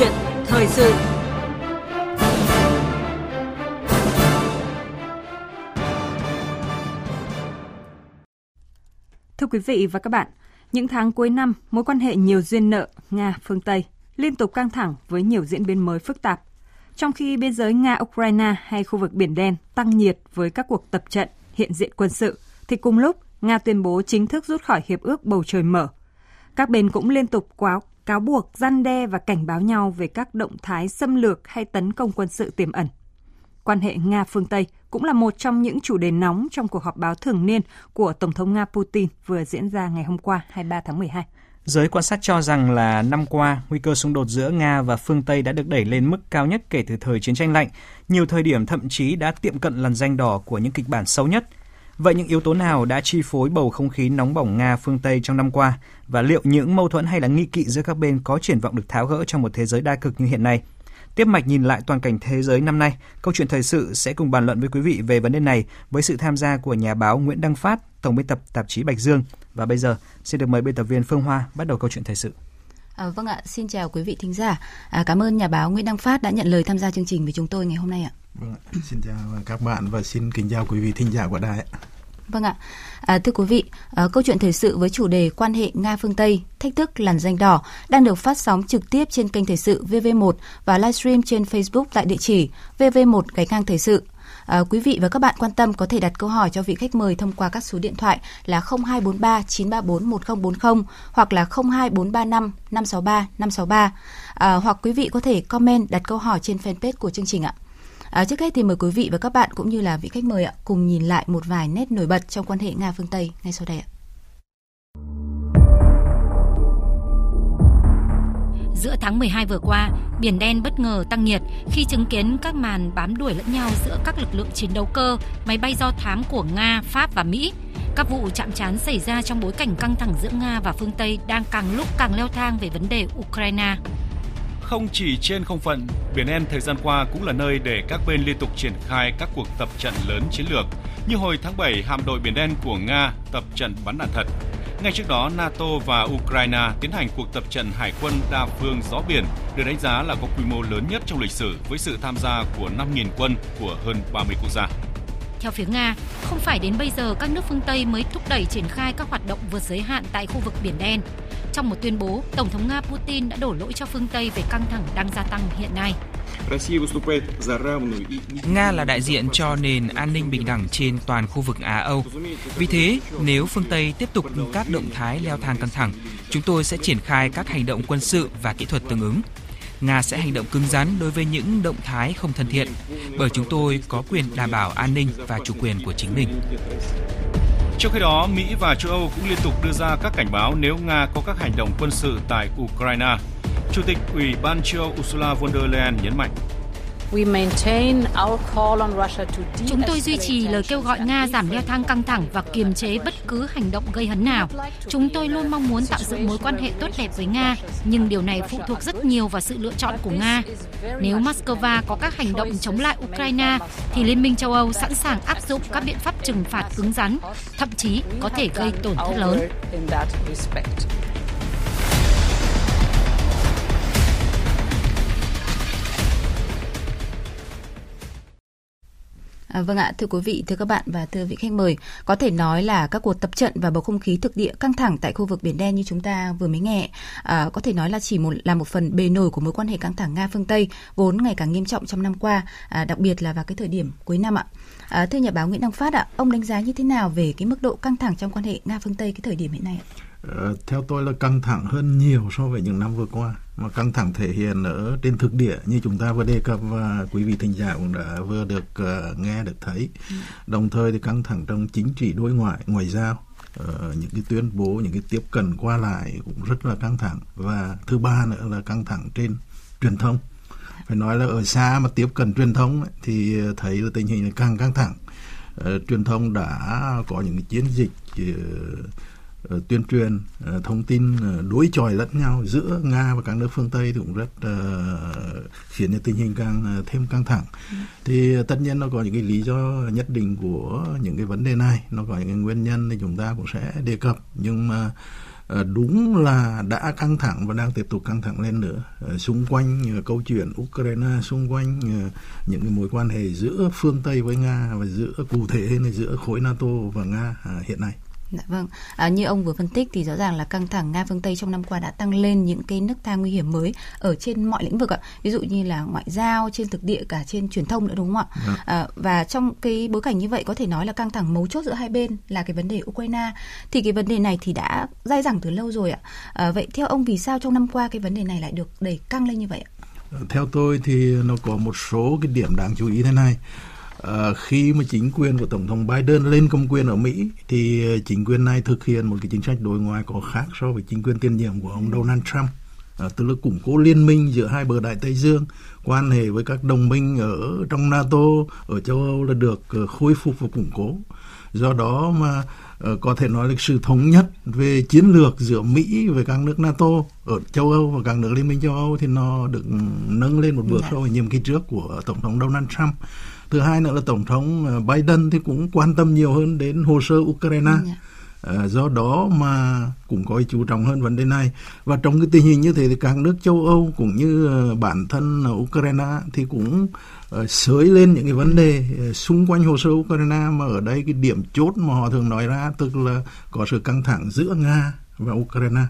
chuyện thời sự Thưa quý vị và các bạn, những tháng cuối năm, mối quan hệ nhiều duyên nợ Nga phương Tây liên tục căng thẳng với nhiều diễn biến mới phức tạp. Trong khi biên giới Nga-Ukraine hay khu vực Biển Đen tăng nhiệt với các cuộc tập trận hiện diện quân sự, thì cùng lúc Nga tuyên bố chính thức rút khỏi Hiệp ước Bầu Trời Mở. Các bên cũng liên tục quá cáo buộc, gian đe và cảnh báo nhau về các động thái xâm lược hay tấn công quân sự tiềm ẩn. Quan hệ Nga-phương Tây cũng là một trong những chủ đề nóng trong cuộc họp báo thường niên của Tổng thống Nga Putin vừa diễn ra ngày hôm qua 23 tháng 12. Giới quan sát cho rằng là năm qua, nguy cơ xung đột giữa Nga và phương Tây đã được đẩy lên mức cao nhất kể từ thời chiến tranh lạnh. Nhiều thời điểm thậm chí đã tiệm cận làn danh đỏ của những kịch bản xấu nhất. Vậy những yếu tố nào đã chi phối bầu không khí nóng bỏng Nga phương Tây trong năm qua và liệu những mâu thuẫn hay là nghi kỵ giữa các bên có triển vọng được tháo gỡ trong một thế giới đa cực như hiện nay? Tiếp mạch nhìn lại toàn cảnh thế giới năm nay, câu chuyện thời sự sẽ cùng bàn luận với quý vị về vấn đề này với sự tham gia của nhà báo Nguyễn Đăng Phát, tổng biên tập tạp chí Bạch Dương. Và bây giờ, xin được mời biên tập viên Phương Hoa bắt đầu câu chuyện thời sự. À, vâng ạ, xin chào quý vị thính giả. À, cảm ơn nhà báo Nguyễn Đăng Phát đã nhận lời tham gia chương trình với chúng tôi ngày hôm nay ạ. Vâng, xin chào các bạn và xin kính chào quý vị thính giả của đài. Vâng ạ. À, thưa quý vị, à, câu chuyện thời sự với chủ đề quan hệ Nga phương Tây, thách thức làn danh đỏ đang được phát sóng trực tiếp trên kênh thời sự VV1 và livestream trên Facebook tại địa chỉ VV1 gạch ngang thời sự. À, quý vị và các bạn quan tâm có thể đặt câu hỏi cho vị khách mời thông qua các số điện thoại là 0243 934 1040 hoặc là 02435 563 563. À, hoặc quý vị có thể comment đặt câu hỏi trên fanpage của chương trình ạ. À, trước hết thì mời quý vị và các bạn cũng như là vị khách mời ạ cùng nhìn lại một vài nét nổi bật trong quan hệ Nga phương Tây ngay sau đây ạ. Giữa tháng 12 vừa qua, Biển Đen bất ngờ tăng nhiệt khi chứng kiến các màn bám đuổi lẫn nhau giữa các lực lượng chiến đấu cơ, máy bay do thám của Nga, Pháp và Mỹ. Các vụ chạm trán xảy ra trong bối cảnh căng thẳng giữa Nga và phương Tây đang càng lúc càng leo thang về vấn đề Ukraine. Không chỉ trên không phận, Biển Đen thời gian qua cũng là nơi để các bên liên tục triển khai các cuộc tập trận lớn chiến lược. Như hồi tháng 7, hạm đội Biển Đen của Nga tập trận bắn đạn thật. Ngay trước đó, NATO và Ukraine tiến hành cuộc tập trận hải quân đa phương gió biển được đánh giá là có quy mô lớn nhất trong lịch sử với sự tham gia của 5.000 quân của hơn 30 quốc gia. Theo phía Nga, không phải đến bây giờ các nước phương Tây mới thúc đẩy triển khai các hoạt động vượt giới hạn tại khu vực Biển Đen. Trong một tuyên bố, Tổng thống Nga Putin đã đổ lỗi cho phương Tây về căng thẳng đang gia tăng hiện nay. Nga là đại diện cho nền an ninh bình đẳng trên toàn khu vực Á-Âu. Vì thế, nếu phương Tây tiếp tục các động thái leo thang căng thẳng, chúng tôi sẽ triển khai các hành động quân sự và kỹ thuật tương ứng. Nga sẽ hành động cứng rắn đối với những động thái không thân thiện, bởi chúng tôi có quyền đảm bảo an ninh và chủ quyền của chính mình. Trong khi đó, Mỹ và châu Âu cũng liên tục đưa ra các cảnh báo nếu Nga có các hành động quân sự tại Ukraine. Chủ tịch Ủy ban châu Âu Ursula von der Leyen nhấn mạnh. Chúng tôi duy trì lời kêu gọi Nga giảm leo thang căng thẳng và kiềm chế bất cứ hành động gây hấn nào. Chúng tôi luôn mong muốn tạo dựng mối quan hệ tốt đẹp với Nga, nhưng điều này phụ thuộc rất nhiều vào sự lựa chọn của Nga. Nếu Moscow có các hành động chống lại Ukraine, thì Liên minh châu Âu sẵn sàng áp dụng các biện pháp trừng phạt cứng rắn, thậm chí có thể gây tổn thất lớn. À, vâng ạ, thưa quý vị, thưa các bạn và thưa vị khách mời, có thể nói là các cuộc tập trận và bầu không khí thực địa căng thẳng tại khu vực biển đen như chúng ta vừa mới nghe, à, có thể nói là chỉ một là một phần bề nổi của mối quan hệ căng thẳng Nga phương Tây vốn ngày càng nghiêm trọng trong năm qua, à, đặc biệt là vào cái thời điểm cuối năm ạ. À, thưa nhà báo Nguyễn Đăng Phát ạ, ông đánh giá như thế nào về cái mức độ căng thẳng trong quan hệ Nga phương Tây cái thời điểm hiện nay ạ? Ờ, theo tôi là căng thẳng hơn nhiều so với những năm vừa qua mà căng thẳng thể hiện ở trên thực địa như chúng ta vừa đề cập và quý vị thính giả cũng đã vừa được uh, nghe được thấy. Ừ. đồng thời thì căng thẳng trong chính trị đối ngoại ngoại giao uh, những cái tuyên bố những cái tiếp cận qua lại cũng rất là căng thẳng. Và thứ ba nữa là căng thẳng trên truyền thông. Phải nói là ở xa mà tiếp cận truyền thông ấy, thì thấy là tình hình càng căng thẳng. Uh, truyền thông đã có những chiến dịch uh, Ờ, tuyên truyền ờ, thông tin ờ, đối chọi lẫn nhau giữa nga và các nước phương tây thì cũng rất uh, khiến cho tình hình càng thêm căng thẳng. Thì tất nhiên nó có những cái lý do nhất định của những cái vấn đề này nó có những cái nguyên nhân thì chúng ta cũng sẽ đề cập. Nhưng mà đúng là đã căng thẳng và đang tiếp tục căng thẳng lên nữa. Xung quanh câu chuyện Ukraine xung quanh những cái mối quan hệ giữa phương Tây với Nga và giữa cụ thể là giữa khối NATO và Nga à, hiện nay. Dạ vâng, à, như ông vừa phân tích thì rõ ràng là căng thẳng Nga phương Tây trong năm qua đã tăng lên những cái nấc thang nguy hiểm mới ở trên mọi lĩnh vực ạ. Ví dụ như là ngoại giao, trên thực địa cả trên truyền thông nữa đúng không ạ? Dạ. À, và trong cái bối cảnh như vậy có thể nói là căng thẳng mấu chốt giữa hai bên là cái vấn đề Ukraine. Thì cái vấn đề này thì đã dai dẳng từ lâu rồi ạ. À, vậy theo ông vì sao trong năm qua cái vấn đề này lại được đẩy căng lên như vậy ạ? Theo tôi thì nó có một số cái điểm đáng chú ý thế này à, khi mà chính quyền của tổng thống Biden lên công quyền ở Mỹ thì ờ, chính quyền này thực hiện một cái chính sách đối ngoại có khác so với chính quyền tiền nhiệm của ông Donald Trump. À, tức là củng cố liên minh giữa hai bờ đại Tây Dương quan hệ với các đồng minh ở trong NATO ở châu Âu là được khôi phục và củng cố. Do đó mà uh, có thể nói là sự thống nhất về chiến lược giữa Mỹ với các nước NATO ở châu Âu và các nước liên minh châu Âu thì nó được nâng lên một bước dạ. so với nhiệm kỳ trước của tổng thống Donald Trump thứ hai nữa là tổng thống ờ, Biden thì cũng quan tâm nhiều hơn đến hồ sơ Ukraine yeah. Dạ. à, do đó mà cũng có chú trọng hơn vấn đề này và trong cái tình hình như thế thì các nước châu Âu cũng như ờ, bản thân Ukraine thì cũng uh, sới lên những cái vấn đề xung quanh hồ sơ Ukraine mà ở đây cái điểm chốt mà họ thường nói ra tức là có sự căng thẳng giữa Nga và Ukraine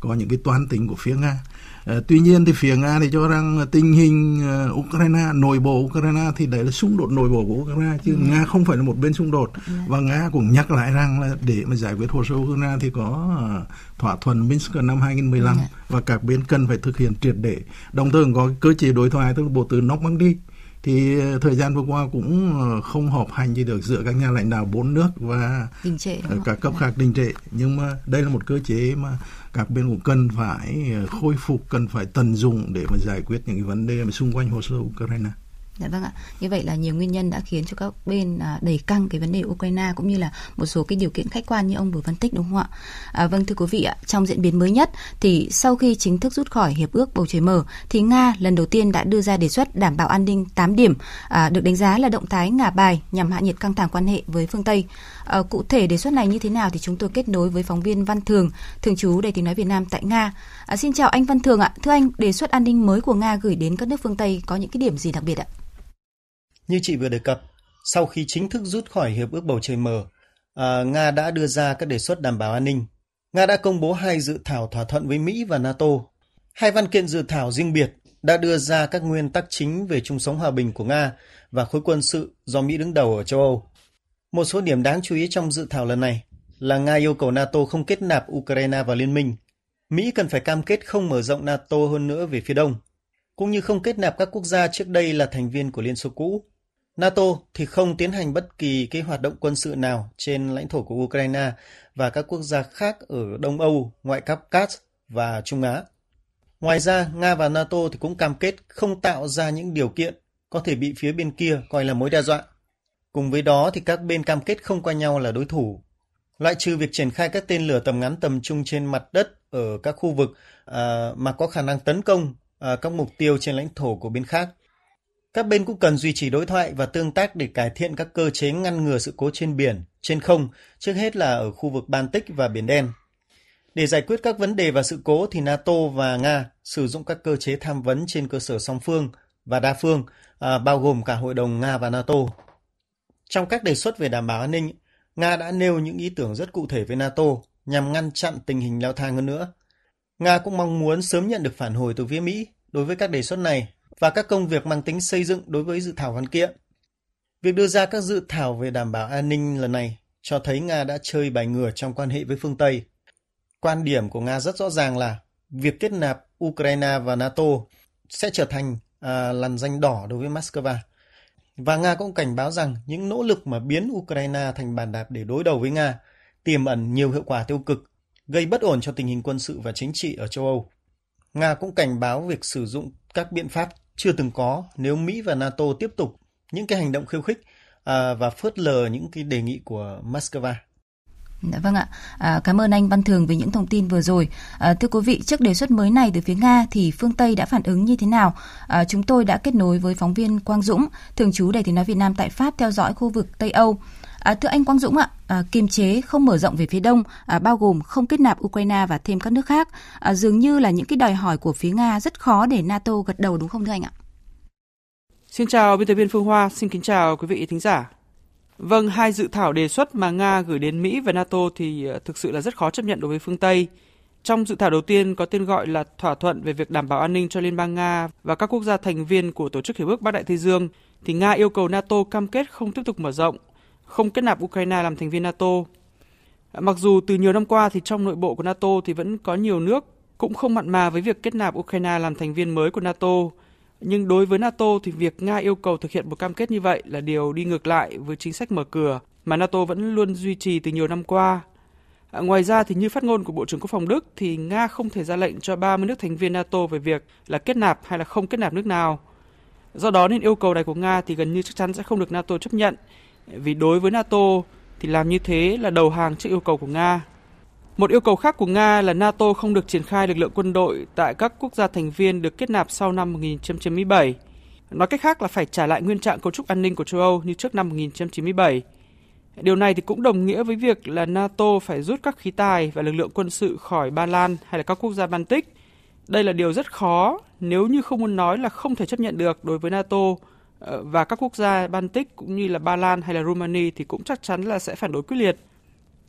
có những cái toán tính của phía Nga Ờ, tuy nhiên thì phía Nga thì cho rằng tình hình uh, Ukraine nội bộ Ukraine thì đấy là xung đột nội bộ của Ukraine chứ ừ. Nga không phải là một bên xung đột ừ. và Nga cũng nhắc lại rằng là để mà giải quyết hồ sơ Ukraine thì có uh, thỏa thuận Minsk năm 2015 ừ. và các bên cần phải thực hiện triệt để đồng thời có cơ chế đối thoại tức là bộ từ Normandy thì thời gian vừa qua cũng không họp hành gì được giữa các nhà lãnh đạo bốn nước và đình trệ, các cấp khác đình trệ nhưng mà đây là một cơ chế mà các bên cũng cần phải ờ, khôi phục cần phải tận dụng để mà giải quyết những cái vấn đề mà xung quanh hồ sơ Ukraine. Dạ vâng ạ. Như vậy là nhiều nguyên nhân đã khiến cho các bên à, đẩy căng cái vấn đề Ukraine cũng như là một số cái điều kiện khách quan như ông vừa phân tích đúng không ạ? À, vâng thưa quý vị ạ, trong diễn biến mới nhất thì sau khi chính thức rút khỏi hiệp ước bầu trời mở thì Nga lần đầu tiên đã đưa ra đề xuất đảm bảo an ninh 8 điểm à, được đánh giá là động thái ngả bài nhằm hạ nhiệt căng thẳng quan hệ với phương Tây. À, cụ thể đề xuất này như thế nào thì chúng tôi kết nối với phóng viên Văn Thường, thường trú Đài tiếng nói Việt Nam tại Nga. À, xin chào anh Văn Thường ạ. Thưa anh, đề xuất an ninh mới của Nga gửi đến các nước phương Tây có những cái điểm gì đặc biệt ạ? Như chị vừa đề cập, sau khi chính thức rút khỏi Hiệp ước Bầu Trời Mở, à, Nga đã đưa ra các đề xuất đảm bảo an ninh. Nga đã công bố hai dự thảo thỏa thuận với Mỹ và NATO. Hai văn kiện dự thảo riêng biệt đã đưa ra các nguyên tắc chính về chung sống hòa bình của Nga và khối quân sự do Mỹ đứng đầu ở châu Âu. Một số điểm đáng chú ý trong dự thảo lần này là Nga yêu cầu NATO không kết nạp Ukraine vào liên minh. Mỹ cần phải cam kết không mở rộng NATO hơn nữa về phía đông, cũng như không kết nạp các quốc gia trước đây là thành viên của Liên Xô cũ. NATO thì không tiến hành bất kỳ cái hoạt động quân sự nào trên lãnh thổ của Ukraine và các quốc gia khác ở Đông Âu, ngoại Caucasus và Trung Á. Ngoài ra, Nga và NATO thì cũng cam kết không tạo ra những điều kiện có thể bị phía bên kia coi là mối đe dọa. Cùng với đó thì các bên cam kết không coi nhau là đối thủ. Loại trừ việc triển khai các tên lửa tầm ngắn tầm trung trên mặt đất ở các khu vực à, mà có khả năng tấn công à, các mục tiêu trên lãnh thổ của bên khác. Các bên cũng cần duy trì đối thoại và tương tác để cải thiện các cơ chế ngăn ngừa sự cố trên biển, trên không, trước hết là ở khu vực Baltic và Biển Đen. Để giải quyết các vấn đề và sự cố thì NATO và Nga sử dụng các cơ chế tham vấn trên cơ sở song phương và đa phương, à, bao gồm cả Hội đồng Nga và NATO. Trong các đề xuất về đảm bảo an ninh, Nga đã nêu những ý tưởng rất cụ thể với NATO nhằm ngăn chặn tình hình leo thang hơn nữa. Nga cũng mong muốn sớm nhận được phản hồi từ phía Mỹ đối với các đề xuất này và các công việc mang tính xây dựng đối với dự thảo văn kiện. Việc đưa ra các dự thảo về đảm bảo an ninh lần này cho thấy Nga đã chơi bài ngửa trong quan hệ với phương Tây. Quan điểm của Nga rất rõ ràng là việc kết nạp Ukraine và NATO sẽ trở thành à, làn danh đỏ đối với Moscow. Và Nga cũng cảnh báo rằng những nỗ lực mà biến Ukraine thành bàn đạp để đối đầu với Nga tiềm ẩn nhiều hiệu quả tiêu cực, gây bất ổn cho tình hình quân sự và chính trị ở châu Âu. Nga cũng cảnh báo việc sử dụng các biện pháp chưa từng có nếu Mỹ và NATO tiếp tục những cái hành động khiêu khích à, và phớt lờ những cái đề nghị của Moscow. Dạ vâng ạ. À, cảm ơn anh Văn Thường về những thông tin vừa rồi. À, thưa quý vị, trước đề xuất mới này từ phía Nga thì phương Tây đã phản ứng như thế nào? À, chúng tôi đã kết nối với phóng viên Quang Dũng, thường trú Đài tiếng nói Việt Nam tại Pháp theo dõi khu vực Tây Âu. À, thưa anh Quang Dũng ạ, à, kiềm chế không mở rộng về phía đông, à, bao gồm không kết nạp Ukraine và thêm các nước khác, à, dường như là những cái đòi hỏi của phía Nga rất khó để NATO gật đầu đúng không thưa anh ạ? Xin chào biên tập viên Phương Hoa, xin kính chào quý vị thính giả. Vâng, hai dự thảo đề xuất mà Nga gửi đến Mỹ và NATO thì ờ, thực sự là rất khó chấp nhận đối với phương Tây. Trong dự thảo đầu tiên có tên gọi là thỏa thuận về việc đảm bảo an ninh cho Liên bang Nga và các quốc gia thành viên của Tổ chức Hiệp ước Bắc Đại Tây Dương, thì Nga yêu cầu NATO cam kết không tiếp tục mở rộng, không kết nạp Ukraine làm thành viên NATO. Mặc dù từ nhiều năm qua thì trong nội bộ của NATO thì vẫn có nhiều nước cũng không mặn mà với việc kết nạp Ukraine làm thành viên mới của NATO, nhưng đối với NATO thì việc Nga yêu cầu thực hiện một cam kết như vậy là điều đi ngược lại với chính sách mở cửa mà NATO vẫn luôn duy trì từ nhiều năm qua. À, ngoài ra thì như phát ngôn của Bộ trưởng Quốc phòng Đức thì Nga không thể ra lệnh cho 30 nước thành viên NATO về việc là kết nạp hay là không kết nạp nước nào. Do đó nên yêu cầu này của Nga thì gần như chắc chắn sẽ không được NATO chấp nhận. Vì đối với NATO thì làm như thế là đầu hàng trước yêu cầu của Nga. Một yêu cầu khác của Nga là NATO không được triển khai lực lượng quân đội tại các quốc gia thành viên được kết nạp sau năm 1997. Nói cách khác là phải trả lại nguyên trạng cấu trúc an ninh của châu Âu như trước năm 1997. Điều này thì cũng đồng nghĩa với việc là NATO phải rút các khí tài và lực lượng quân sự khỏi Ba Lan hay là các quốc gia Baltic. Đây là điều rất khó nếu như không muốn nói là không thể chấp nhận được đối với NATO ờ, và các quốc gia Baltic cũng như là Ba Lan hay là Romania thì cũng chắc chắn là sẽ phản đối quyết liệt.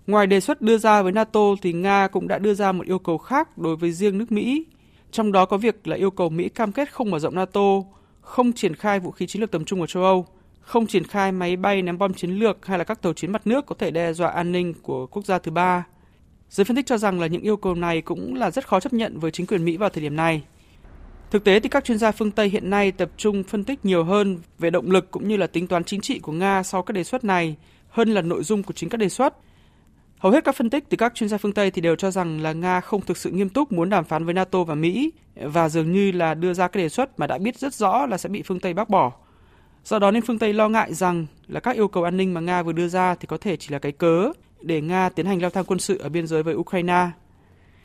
Ngoài đề xuất đưa ra với NATO thì Nga cũng đã đưa ra một yêu cầu khác đối với riêng nước Mỹ, trong đó có việc là yêu cầu Mỹ cam kết không mở rộng NATO, không triển khai vũ khí chiến lược tầm trung ở châu Âu, không triển khai máy bay ném bom chiến lược hay là các tàu chiến mặt nước có thể đe dọa an ninh của quốc gia thứ ba. Giới phân tích cho rằng là những yêu cầu này cũng là rất khó chấp nhận với chính quyền Mỹ vào thời điểm này. Thực tế thì các chuyên gia phương Tây hiện nay tập trung phân tích nhiều hơn về động lực cũng như là tính toán chính trị của Nga sau các đề xuất này hơn là nội dung của chính các đề xuất – Hầu hết các phân tích từ các chuyên gia phương Tây thì đều cho rằng là Nga không thực sự nghiêm túc muốn đàm phán với NATO và Mỹ và dường như là đưa ra cái đề xuất mà đã biết rất rõ là sẽ bị phương Tây bác bỏ. Do đó nên phương Tây lo ngại rằng là các yêu cầu an ninh mà Nga vừa đưa ra thì có thể chỉ là cái cớ để Nga tiến hành leo thang quân sự ở biên giới với Ukraine.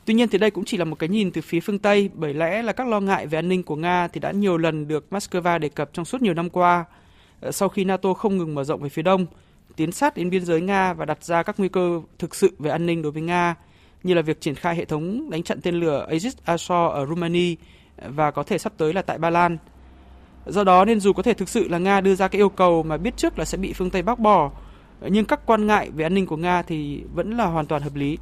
Tuy nhiên thì đây cũng chỉ là một cái nhìn từ phía phương Tây, bởi lẽ là các lo ngại về an ninh của Nga thì đã nhiều lần được Moscow đề cập trong suốt nhiều năm qua ờ, sau khi NATO không ngừng mở rộng về phía đông tiến sát đến biên giới Nga và đặt ra các nguy cơ thực sự về an ninh đối với Nga, như là việc triển khai hệ thống đánh chặn tên lửa Aegis Ashore ở Romania và có thể sắp tới là tại Ba Lan. Do đó nên dù có thể thực sự là Nga đưa ra cái yêu cầu mà biết trước là sẽ bị phương Tây bác bỏ, nhưng các quan ngại về an ninh của Nga thì vẫn là hoàn toàn hợp lý.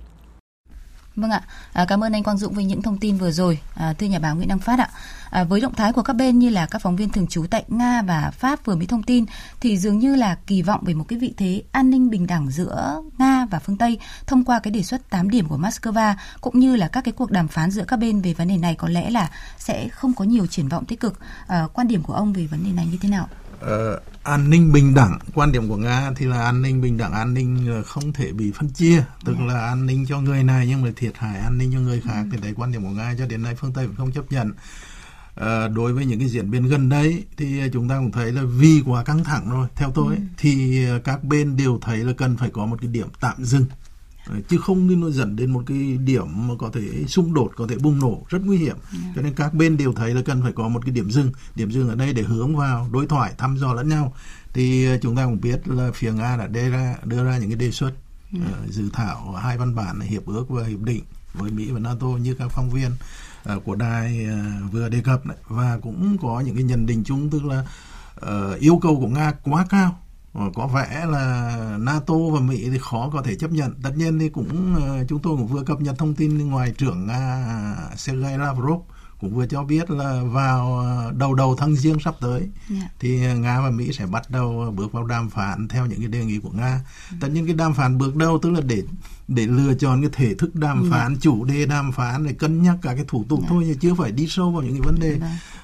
Vâng ạ, à, cảm ơn anh Quang Dũng với những thông tin vừa rồi. À, thưa nhà báo Nguyễn Đăng Phát ạ, à, với động thái của các bên như là các phóng viên thường trú tại Nga và Pháp vừa mới thông tin, thì dường như là kỳ vọng về một cái vị thế an ninh bình đẳng giữa Nga và phương Tây thông qua cái đề xuất 8 điểm của Moscow cũng như là các cái cuộc đàm phán giữa các bên về vấn đề này có lẽ là sẽ không có nhiều triển vọng tích cực. À, quan điểm của ông về vấn đề này như thế nào? uh, an ninh bình đẳng quan điểm của nga thì là an ninh bình đẳng an ninh không thể bị phân chia tức yeah. là an ninh cho người này nhưng mà thiệt hại an ninh cho người khác ừ. thì đấy quan điểm của nga cho đến nay phương tây vẫn không chấp nhận À, đối với những cái diễn biến gần đây thì chúng ta cũng thấy là vì quá căng thẳng rồi theo tôi ừ. thì các bên đều thấy là cần phải có một cái điểm tạm dừng chứ không nên nó dẫn đến một cái điểm mà có thể xung đột có thể bùng nổ rất nguy hiểm yeah. cho nên các bên đều thấy là cần phải có một cái điểm dừng điểm dừng ở đây để hướng vào đối thoại thăm dò lẫn nhau thì ờ, chúng ta cũng biết là phía nga đã đưa ra đưa ra những cái đề xuất yeah. uh, dự thảo hai văn bản hiệp ước và hiệp định với mỹ và nato như các phóng viên uh, của đài uh, vừa đề cập này. và cũng có những cái nhận định chung tức là uh, yêu cầu của nga quá cao Ờ, Ờ, có vẻ là NATO và Mỹ thì khó có thể chấp nhận. Tất nhiên thì cũng ờ, chúng tôi cũng vừa cập nhật thông tin ngoài trưởng Nga Sergei Lavrov cũng vừa cho biết là vào ờ, đầu đầu tháng riêng sắp tới yeah. Dạ. thì nga và mỹ sẽ bắt đầu bước vào đàm phán theo những cái đề nghị của nga mm. tất nhiên cái đàm phán bước đầu tức là để để lựa chọn cái thể thức đàm yeah. Dạ. phán chủ đề đàm phán để cân nhắc cả cái thủ tục yeah. Dạ. thôi chứ chưa phải đi sâu vào những cái vấn đề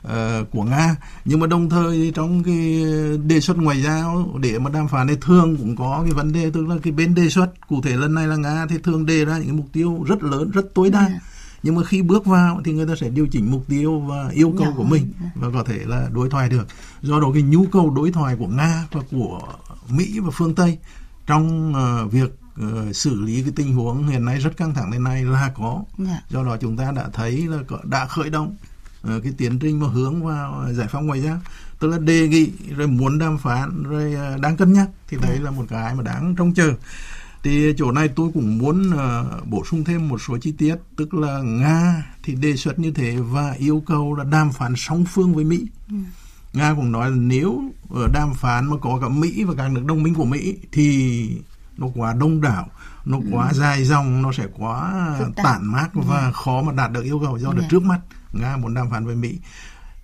uh, của nga nhưng mà đồng thời trong cái đề xuất ngoại giao để mà đàm phán thì thường cũng có cái vấn đề tức là cái bên đề xuất cụ thể lần này là nga thì thường đề ra những cái mục tiêu rất lớn rất tối đa yeah nhưng mà khi bước vào thì người ta sẽ điều chỉnh mục tiêu và yêu cầu của mình và có thể là đối thoại được. Do đó cái nhu cầu đối thoại của nga và của mỹ và phương tây trong uh, việc uh, xử lý cái tình huống hiện nay rất căng thẳng thế này là có. Dạ. do đó chúng ta đã thấy là đã khởi động uh, cái tiến trình mà hướng vào giải phóng ngoại giao. Tức là đề nghị rồi muốn đàm phán rồi à, đang cân nhắc thì đấy là một cái mà đáng trông chờ thì chỗ này tôi cũng muốn uh, bổ sung thêm một số chi tiết tức là nga thì đề xuất như thế và yêu cầu là đàm phán song phương với mỹ ừ. nga cũng nói là nếu ở đàm phán mà có cả mỹ và các nước đồng minh của mỹ thì nó quá đông đảo nó ừ. quá dài dòng nó sẽ quá tản mát và ừ. khó mà đạt được yêu cầu do ừ. được trước mắt nga muốn đàm phán với mỹ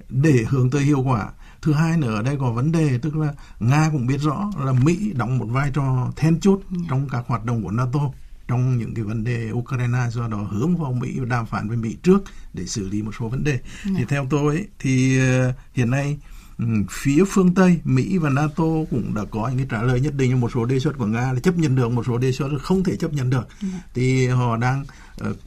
để hướng tới hiệu quả thứ hai nữa ở đây có vấn đề tức là nga cũng biết rõ là mỹ đóng một vai trò then chốt. Dạ. trong các hoạt động của nato trong những cái vấn đề Ukraine do đó hướng vào Mỹ và đàm phán với Mỹ trước để xử lý một số vấn đề. Yeah. Thì dạ. theo tôi ấy, thì uh, hiện nay um, phía phương Tây Mỹ và NATO cũng đã có những cái trả lời nhất định một số đề xuất của Nga là chấp nhận được một số đề xuất là không thể chấp nhận được. Yeah. Dạ. Thì họ đang uh,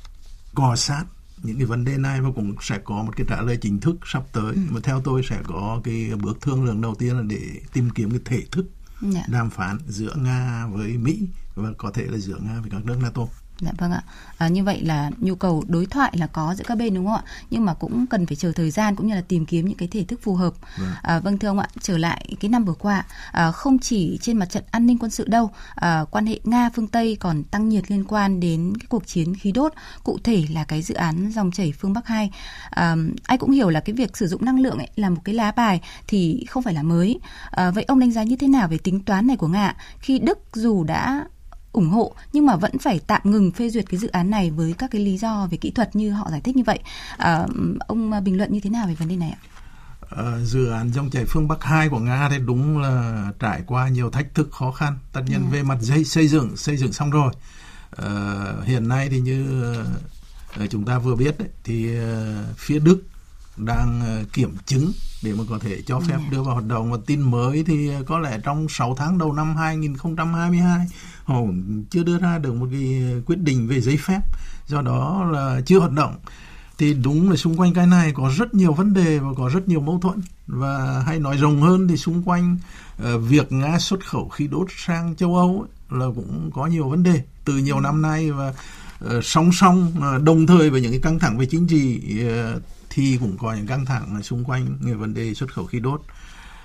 cò sát những cái vấn đề này và cũng sẽ có một cái trả lời chính thức sắp tới ừ. mà theo tôi sẽ có cái bước thương lượng đầu tiên là để tìm kiếm cái thể thức yeah. Dạ. đàm phán giữa nga với mỹ và có thể là giữa nga với các nước nato Dạ vâng ạ. À, như vậy là nhu cầu đối thoại là có giữa các bên đúng không ạ? Nhưng mà cũng cần phải chờ thời gian cũng như là tìm kiếm những cái thể thức phù hợp. Vâng, à, vâng thưa ông ạ, trở lại cái năm vừa qua, à, không chỉ trên mặt trận an ninh quân sự đâu, à, quan hệ Nga phương Tây còn tăng nhiệt liên quan đến cái cuộc chiến khí đốt, cụ thể là cái dự án dòng chảy phương Bắc 2. À, ai cũng hiểu là cái việc sử dụng năng lượng ấy là một cái lá bài thì không phải là mới. À, vậy ông đánh giá như thế nào về tính toán này của Nga khi Đức dù đã ủng hộ nhưng mà vẫn phải tạm ngừng phê duyệt cái dự án này với các cái lý do về kỹ thuật như họ giải thích như vậy. À, ông bình luận như thế nào về vấn đề này ạ? À, dự án dòng chảy phương Bắc 2 của Nga thì đúng là trải qua nhiều thách thức khó khăn. Tất nhiên à. về mặt dây xây dựng, xây dựng xong rồi. À, hiện nay thì như uh, chúng ta vừa biết đấy, thì phía Đức đang uh, kiểm chứng để mà có thể cho phép đưa vào hoạt động. Và tin mới thì có lẽ trong 6 tháng đầu năm 2022 họ chưa đưa ra được một cái quyết định về giấy phép do đó là chưa hoạt động. Thì đúng là xung quanh cái này có rất nhiều vấn đề và có rất nhiều mâu thuẫn. Và hay nói rộng hơn thì xung quanh uh, việc nga xuất khẩu khí đốt sang châu âu ấy, là cũng có nhiều vấn đề. Từ nhiều năm nay và uh, song song uh, đồng thời với những cái căng thẳng về chính trị uh, thì cũng có những căng thẳng xung quanh về vấn đề xuất khẩu khí đốt.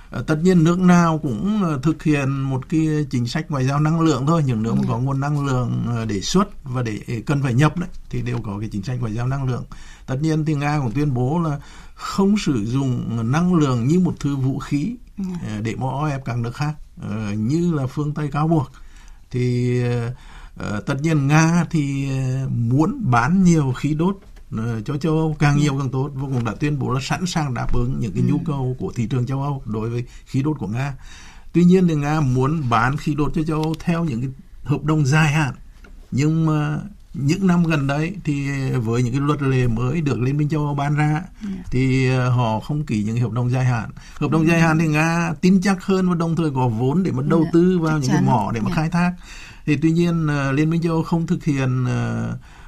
Ờ, tất nhiên nước nào cũng ờ, thực hiện một cái chính sách ngoại giao năng lượng thôi những nước mà có nguồn năng lượng ờ, để xuất và để cần phải nhập đấy thì đều có cái chính sách ngoại giao năng lượng. Tất nhiên thì nga cũng tuyên bố là không sử dụng năng lượng như một thứ vũ khí để mò ép các nước khác như là phương tây cáo buộc. Thì tất nhiên nga thì muốn bán nhiều khí đốt cho châu Âu càng nhiều càng tốt và cũng đã tuyên bố là sẵn sàng đáp ứng những cái nhu ừ. cầu của thị trường châu Âu đối với khí đốt của Nga. Tuy nhiên thì Nga muốn bán khí đốt cho châu Âu theo những cái hợp đồng dài hạn. Nhưng mà những năm gần đấy thì với những cái luật lệ mới được Liên minh châu Âu ban ra ừ. thì ờ, họ không ký những hợp đồng dài hạn. Hợp đồng ừ. dài hạn thì Nga tin chắc hơn và đồng thời có vốn để mà đầu tư vào những cái mỏ để mà khai thác. Thì tuy nhiên ờ, Liên minh châu Âu không thực hiện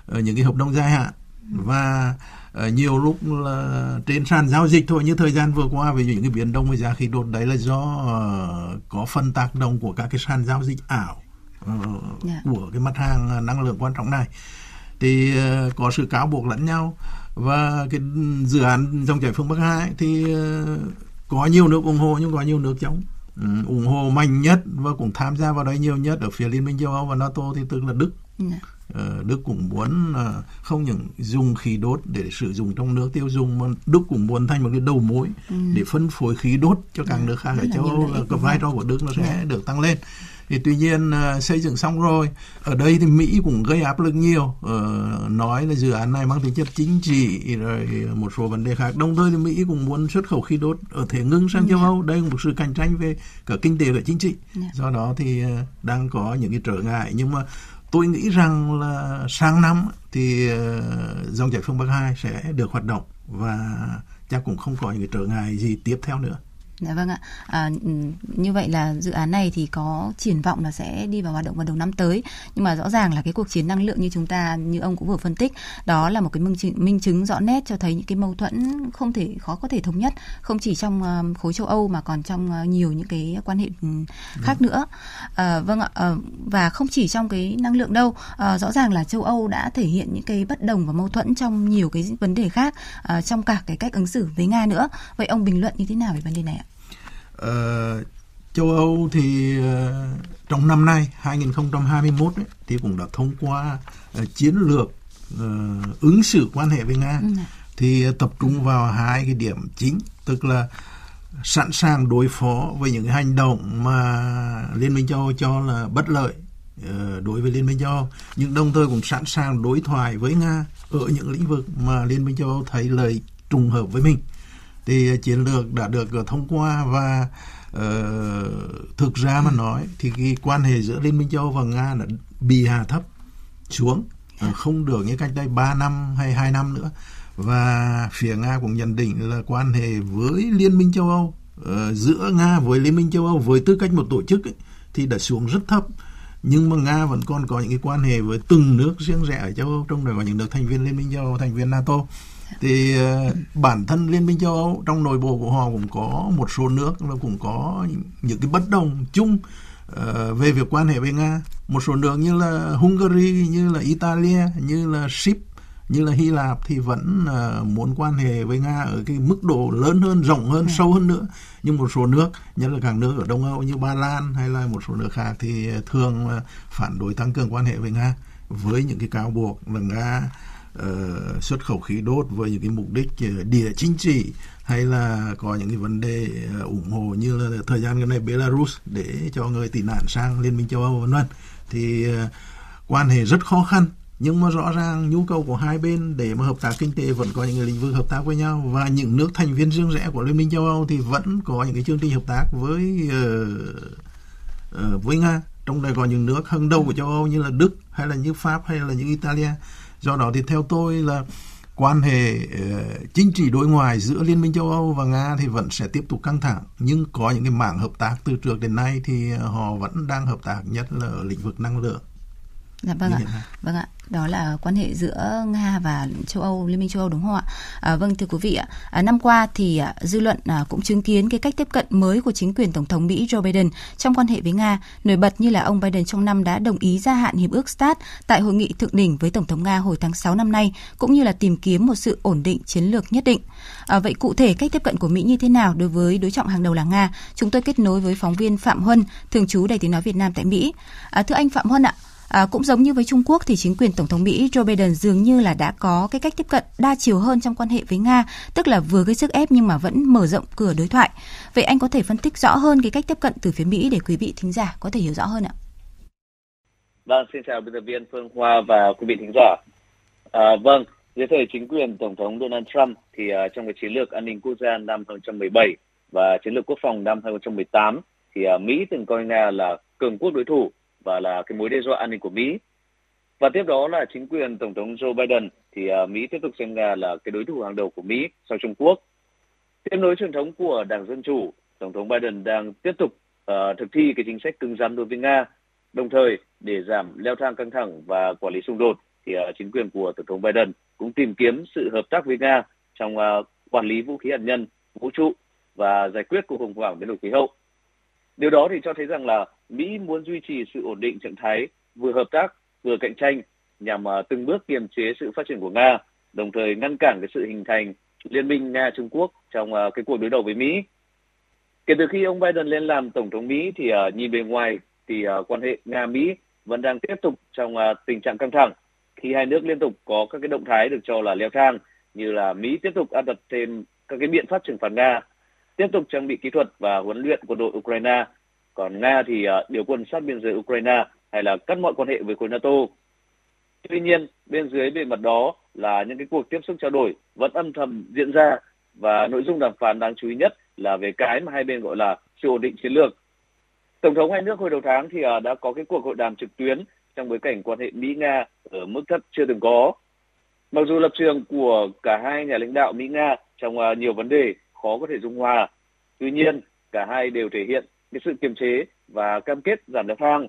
những cái hợp đồng dài hạn và uh, nhiều lúc là trên sàn giao dịch thôi như thời gian vừa qua về những cái biến động về giá khí đốt đấy là do uh, có phần tác động của các cái sàn giao dịch ảo uh, yeah. Dạ. của cái mặt hàng năng lượng quan trọng này thì uh, có sự cáo buộc lẫn nhau và cái dự án dòng chảy phương Bắc 2 thì uh, có nhiều nước ủng hộ nhưng có nhiều nước chống um, ủng hộ mạnh nhất và cũng tham gia vào đấy nhiều nhất ở phía Liên minh châu Âu và NATO thì tức là Đức yeah. Dạ. Ờ, Đức cũng muốn ờ, không những dùng khí đốt để sử dụng trong nước tiêu dùng mà Đức cũng muốn thành một cái đầu mối ừ. để phân phối khí đốt cho các dạ, nước khác ở châu Âu cái vai trò của Đức nó sẽ. Dạ. được tăng lên thì tuy nhiên uh, xây dựng xong rồi ở đây thì Mỹ cũng gây áp lực nhiều uh, nói là dự án này mang tính chất chính trị rồi một số vấn đề khác đồng thời thì Mỹ cũng muốn xuất khẩu khí đốt ở thể ngưng sang yeah. châu dạ. Âu đây là một sự cạnh tranh về cả kinh tế và chính trị yeah. do đó thì uh, đang có những cái trở ngại nhưng mà tôi nghĩ rằng là sang năm thì ờ, dòng chảy phương Bắc 2 sẽ được hoạt động và chắc cũng không có những trở ngại gì tiếp theo nữa. Dạ vâng ạ. À, ừ, như vậy là dự án này thì có triển vọng là sẽ đi vào hoạt động vào đầu năm tới. Nhưng mà rõ ràng là cái cuộc chiến năng lượng như chúng ta như ông cũng vừa phân tích, đó là một cái minh chứng, minh chứng rõ nét cho thấy những cái mâu thuẫn không thể khó có thể thống nhất, không chỉ trong uh, khối châu Âu mà còn trong uh, nhiều những cái quan hệ ừ, khác vâng. nữa. À, vâng ạ. À, và không chỉ trong cái năng lượng đâu, à, rõ ràng là châu Âu đã thể hiện những cái bất đồng và mâu thuẫn trong nhiều cái vấn đề khác, à, trong cả cái cách ứng xử với Nga nữa. Vậy ông bình luận như thế nào về vấn đề này ạ? Uh, châu Âu thì uh, trong năm nay 2021 ấy, thì cũng đã thông qua uh, chiến lược uh, ứng xử quan hệ với Nga. Ừ. thì tập trung vào hai cái điểm chính tức là sẵn sàng đối phó với những hành động mà Liên minh châu Âu cho là bất lợi đối với Liên minh châu Âu. Nhưng đồng thời cũng sẵn sàng đối thoại với Nga ở những lĩnh vực mà Liên minh châu Âu thấy lợi trùng hợp với mình thì chiến lược đã được thông qua và uh, thực ra mà nói thì cái quan hệ giữa Liên minh châu Âu và Nga đã bị hạ thấp xuống uh, không được như cách đây 3 năm hay 2 năm nữa. Và phía Nga cũng nhận định là quan hệ với Liên minh châu Âu uh, giữa Nga với Liên minh châu Âu với tư cách một tổ chức ấy, thì đã xuống rất thấp. Nhưng mà Nga vẫn còn có những cái quan hệ với từng nước riêng rẽ ở châu Âu trong đó có những nước thành viên Liên minh châu Âu thành viên NATO thì uh, bản thân Liên minh châu Âu trong nội bộ của họ cũng có một số nước là cũng có những cái bất đồng chung uh, về việc quan hệ với Nga một số nước như là Hungary như là Italia như là Ship như là Hy Lạp thì vẫn uh, muốn quan hệ với Nga ở cái mức độ lớn hơn, rộng hơn, ừ. sâu hơn nữa. Nhưng một số nước, nhất là các nước ở Đông Âu như Ba Lan hay là một số nước khác thì thường uh, phản đối tăng cường quan hệ với Nga với những cái cáo buộc là Nga uh, xuất khẩu khí đốt với những cái mục đích ờ, địa chính trị hay là có những cái vấn đề ờ, ủng hộ như là thời gian gần này Belarus để cho người tị nạn sang Liên minh châu Âu vân vân thì quan hệ rất khó khăn. Nhưng mà rõ ràng nhu cầu của hai bên để mà hợp tác kinh tế vẫn có những lĩnh vực hợp tác với nhau và những nước thành viên riêng rẽ của Liên minh châu Âu thì vẫn có những cái chương trình hợp tác với uh, uh, với Nga. Trong đây có những nước hàng đầu của châu Âu như là Đức hay là như Pháp hay là như Italia do đó thì theo tôi là quan hệ uh, chính trị đối ngoại giữa Liên minh châu Âu và Nga thì vẫn sẽ tiếp tục căng thẳng nhưng có những cái mảng hợp tác từ trước đến nay thì ờ, họ vẫn đang hợp tác nhất là ở lĩnh vực năng lượng. Dạ vâng ạ. Vâng ạ đó là quan hệ giữa Nga và châu Âu, Liên minh châu Âu đúng không ạ? À, vâng thưa quý vị ạ, à, năm qua thì à, dư luận à, cũng chứng kiến cái cách tiếp cận mới của chính quyền Tổng thống Mỹ Joe Biden trong quan hệ với Nga. Nổi bật như là ông Biden trong năm đã đồng ý gia hạn hiệp ước START tại hội nghị thượng đỉnh với Tổng thống Nga hồi tháng 6 năm nay, cũng như là tìm kiếm một sự ổn định chiến lược nhất định. À, vậy cụ thể cách tiếp cận của Mỹ như thế nào đối với đối trọng hàng đầu là Nga? Chúng tôi kết nối với phóng viên Phạm Huân, thường trú Đài Tiếng nói Việt Nam tại Mỹ. À, thưa anh Phạm Huân ạ, À, cũng giống như với Trung Quốc thì chính quyền Tổng thống Mỹ Joe Biden dường như là đã có cái cách tiếp cận đa chiều hơn trong quan hệ với Nga, tức là vừa gây sức ép nhưng mà vẫn mở rộng cửa đối thoại. Vậy anh có thể phân tích rõ hơn cái cách tiếp cận từ phía Mỹ để quý vị thính giả có thể hiểu rõ hơn ạ? Vâng, xin chào biên tập viên Phương Hoa và quý vị thính giả. À, vâng, dưới thời chính quyền Tổng thống Donald Trump thì uh, trong cái chiến lược an ninh quốc gia năm 2017 và chiến lược quốc phòng năm 2018 thì uh, Mỹ từng coi Nga là cường quốc đối thủ và là cái mối đe dọa an ninh của Mỹ. Và tiếp đó là chính quyền Tổng thống Joe Biden thì à, Mỹ tiếp tục xem Nga là cái đối thủ hàng đầu của Mỹ sau Trung Quốc. Tiếp nối truyền thống của Đảng Dân Chủ, Tổng thống Biden đang tiếp tục uh, thực thi cái chính sách cứng rắn đối với Nga. Đồng thời, để giảm leo thang căng thẳng và quản lý xung đột, thì uh, chính quyền của Tổng thống Biden cũng tìm kiếm sự hợp tác với Nga trong uh, quản lý vũ khí hạt nhân, vũ trụ và giải quyết cuộc khủng hoảng biến đổi khí hậu. Điều đó thì cho thấy rằng là Mỹ muốn duy trì sự ổn định trạng thái vừa hợp tác vừa cạnh tranh nhằm à, từng bước kiềm chế sự phát triển của Nga, đồng thời ngăn cản cái sự hình thành liên minh Nga Trung Quốc trong à, cái cuộc đối đầu với Mỹ. Kể từ khi ông Biden lên làm tổng thống Mỹ thì à, nhìn bề ngoài thì quan hệ Nga Mỹ vẫn đang tiếp tục trong tình trạng căng thẳng khi hai nước liên tục có các cái động thái được cho là leo thang như là Mỹ tiếp tục áp đặt thêm các cái biện pháp trừng phạt Nga tiếp tục trang bị kỹ thuật và huấn luyện quân đội Ukraine. Còn Nga thì uh, điều quân sát biên giới Ukraine hay là cắt mọi quan hệ với khối NATO. Tuy nhiên, bên dưới bề mặt đó là những cái cuộc tiếp xúc trao đổi vẫn âm thầm diễn ra và nội dung đàm phán đáng chú ý nhất là về cái mà hai bên gọi là sự ổn định chiến lược. Tổng thống hai nước hồi đầu tháng thì uh, đã có cái cuộc hội đàm trực tuyến trong bối cảnh quan hệ Mỹ-Nga ở mức thấp chưa từng có. Mặc dù lập trường của cả hai nhà lãnh đạo Mỹ-Nga trong uh, nhiều vấn đề khó có thể dung hòa. Tuy nhiên, cả hai đều thể hiện cái sự kiềm chế và cam kết giảm leo thang.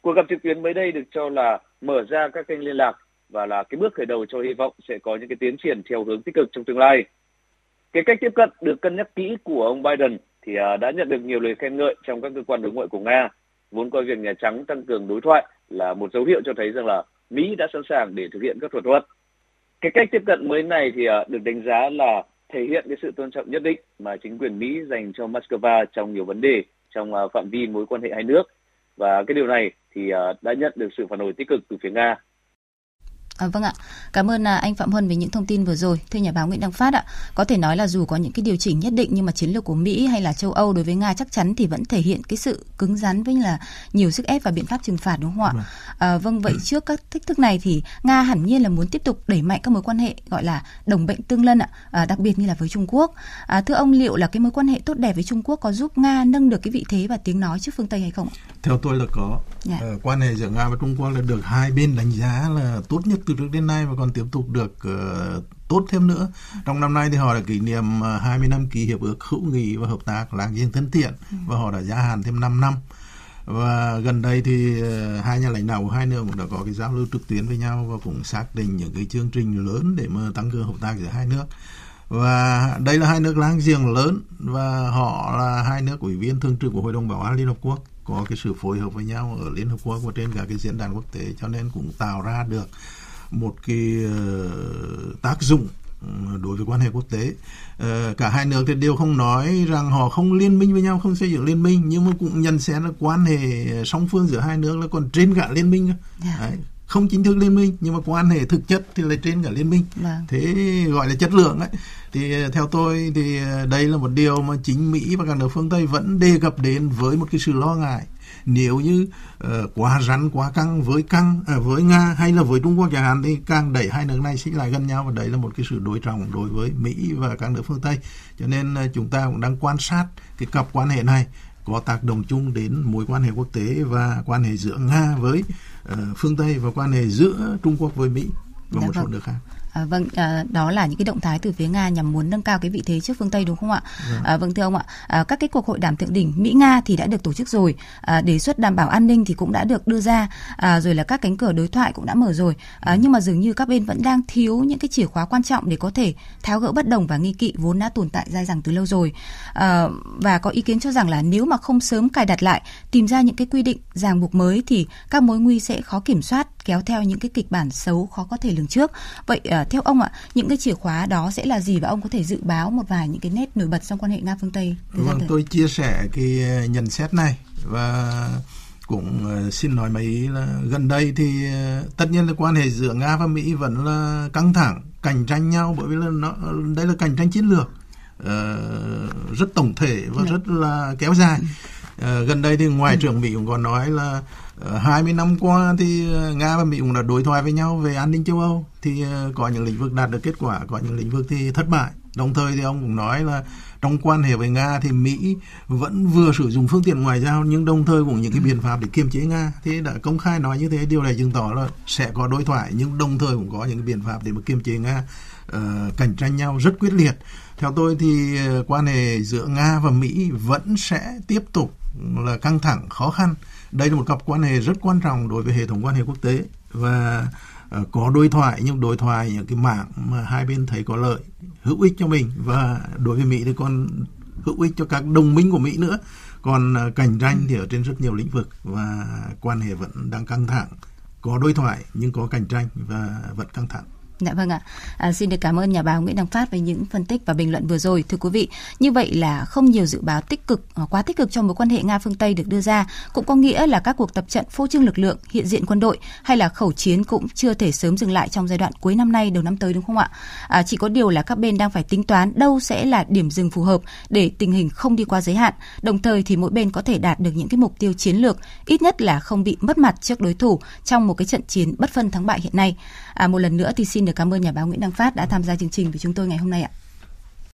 Cuộc gặp trực tuyến mới đây được cho là mở ra các kênh liên lạc và là cái bước khởi đầu cho hy vọng sẽ có những cái tiến triển theo hướng tích cực trong tương lai. Cái cách tiếp cận được cân nhắc kỹ của ông Biden thì à, đã nhận được nhiều lời khen ngợi trong các cơ quan đối ngoại của Nga, vốn coi việc Nhà Trắng tăng cường đối thoại là một dấu hiệu cho thấy rằng là Mỹ đã sẵn sàng để thực hiện các thỏa thuận. Cái cách tiếp cận mới này thì à, được đánh giá là thể hiện cái sự tôn trọng nhất định mà chính quyền Mỹ dành cho Moscow trong nhiều vấn đề, trong à, phạm vi mối quan hệ hai nước. Và cái điều này thì à, đã nhận được sự phản hồi tích cực từ phía Nga. À, vâng ạ, cảm ơn à, anh Phạm Huân về những thông tin vừa rồi. Thưa nhà báo Nguyễn Đăng Phát ạ, có thể nói là dù có những cái điều chỉnh nhất định nhưng mà chiến lược của Mỹ hay là châu Âu đối với Nga chắc chắn thì vẫn thể hiện cái sự cứng rắn với là nhiều sức ép và biện pháp trừng phạt đúng không ạ? Vâng. À, vâng vậy trước các thách thức này thì Nga hẳn nhiên là muốn tiếp tục đẩy mạnh các mối quan hệ gọi là đồng bệnh tương lân ạ, à, đặc biệt như là với Trung Quốc. À, thưa ông liệu là cái mối quan hệ tốt đẹp với Trung Quốc có giúp Nga nâng được cái vị thế và tiếng nói trước phương Tây hay không? Theo tôi là có. Yeah. Dạ. Uh, quan hệ giữa Nga và Trung Quốc là được hai bên đánh giá là tốt nhất từ trước đến nay và còn tiếp tục được uh, tốt thêm nữa. Trong năm nay thì họ đã kỷ niệm 20 ờ, năm ký hiệp ước hữu nghị và hợp tác láng giềng thân thiện ừ. và họ đã gia hạn thêm 5 năm. Và gần đây thì uh, hai nhà lãnh đạo của hai nước cũng đã có cái giao lưu trực tuyến với nhau và cũng xác định những cái chương trình lớn để mà tăng cường hợp tác giữa hai nước. Và đây là hai nước láng giềng lớn và họ là hai nước ủy viên thường trực của Hội đồng Bảo an Liên Hợp Quốc có cái sự phối hợp với nhau ở Liên Hợp Quốc và trên cả cái diễn đàn quốc tế cho nên cũng tạo ra được một cái ờ, tác dụng ừ, đối với quan hệ quốc tế ờ, cả hai nước thì đều không nói rằng họ không liên minh với nhau không xây dựng liên minh nhưng mà cũng nhận xét là quan hệ song phương giữa hai nước là còn trên cả liên minh yeah. Dạ. Đấy, không chính thức liên minh nhưng mà quan hệ thực chất thì là trên cả liên minh vâng. thế gọi là chất lượng ấy thì ờ, theo tôi thì đây là một điều mà chính Mỹ và các nước phương Tây vẫn đề cập đến với một cái sự lo ngại nếu như uh, quá rắn quá căng với căng uh, với nga hay là với trung quốc chẳng hạn thì càng đẩy hai nước này xích lại gần nhau và đấy là một cái sự đối trọng đối với mỹ và các nước phương tây cho nên uh, chúng ta cũng đang quan sát cái cặp quan hệ này có tác động chung đến mối quan hệ quốc tế và quan hệ giữa nga với uh, phương tây và quan hệ giữa trung quốc với mỹ và dạ một vâng. số nước khác À, vâng, à, đó là những cái động thái từ phía Nga nhằm muốn nâng cao cái vị thế trước phương Tây đúng không ạ? Vâng, à, vâng thưa ông ạ, à, các cái cuộc hội đàm thượng đỉnh Mỹ Nga thì đã được tổ chức rồi, à, đề xuất đảm bảo an ninh thì cũng đã được đưa ra, à, rồi là các cánh cửa đối thoại cũng đã mở rồi, à, nhưng mà dường như các bên vẫn đang thiếu những cái chìa khóa quan trọng để có thể tháo gỡ bất đồng và nghi kỵ vốn đã tồn tại dai dẳng từ lâu rồi, à, và có ý kiến cho rằng là nếu mà không sớm cài đặt lại, tìm ra những cái quy định ràng buộc mới thì các mối nguy sẽ khó kiểm soát, kéo theo những cái kịch bản xấu khó có thể lường trước. Vậy à, theo ông ạ, những cái chìa khóa đó sẽ là gì và ông có thể dự báo một vài những cái nét nổi bật trong quan hệ Nga phương Tây? Vâng, tôi chia sẻ cái ờ, nhận xét này và cũng ờ, xin nói mấy ý là gần đây thì ờ, tất nhiên là quan hệ giữa Nga và Mỹ vẫn là căng thẳng, cạnh tranh nhau bởi vì là nó đây là cạnh tranh chiến lược uh, rất tổng thể và yeah. Dạ. rất là kéo dài. Uh, gần đây thì ngoại ừ. trưởng Mỹ cũng còn nói là 20 ờ, năm qua thì ờ, Nga và Mỹ cũng đã đối thoại với nhau về an ninh châu Âu thì ờ, có những lĩnh vực đạt được kết quả, có những lĩnh vực thì thất bại. Đồng thời thì ông cũng nói là trong quan hệ với Nga thì Mỹ vẫn vừa sử dụng phương tiện ngoại giao nhưng đồng thời cũng những cái biện pháp để kiềm chế Nga. Thế đã công khai nói như thế điều này chứng tỏ là sẽ có đối thoại nhưng đồng thời cũng có những cái biện pháp để mà kiềm chế Nga uh, cạnh tranh nhau rất quyết liệt. Theo tôi thì quan hệ giữa Nga và Mỹ vẫn sẽ tiếp tục là căng thẳng, khó khăn. Đây là một cặp quan hệ rất quan trọng đối với hệ thống quan hệ quốc tế và uh, có đối thoại nhưng đối thoại những cái mảng mà hai bên thấy có lợi hữu ích cho mình và đối với Mỹ thì còn hữu ích cho các đồng minh của Mỹ nữa. Còn uh, cạnh tranh thì ở trên rất nhiều lĩnh vực và quan hệ vẫn đang căng thẳng có đối thoại nhưng có cạnh tranh và vẫn căng thẳng. Dạ vâng ạ. À, xin được cảm ơn nhà báo Nguyễn Đăng Phát về những phân tích và bình luận vừa rồi. Thưa quý vị, như vậy là không nhiều dự báo tích cực, quá tích cực trong mối quan hệ Nga phương Tây được đưa ra, cũng có nghĩa là các cuộc tập trận phô trương lực lượng, hiện diện quân đội hay là khẩu chiến cũng chưa thể sớm dừng lại trong giai đoạn cuối năm nay đầu năm tới đúng không ạ? À, chỉ có điều là các bên đang phải tính toán đâu sẽ là điểm dừng phù hợp để tình hình không đi qua giới hạn. Đồng thời thì mỗi bên có thể đạt được những cái mục tiêu chiến lược, ít nhất là không bị mất mặt trước đối thủ trong một cái trận chiến bất phân thắng bại hiện nay. À, một lần nữa thì xin được cảm ơn nhà báo Nguyễn Đăng Phát đã tham gia chương trình với chúng tôi ngày hôm nay ạ.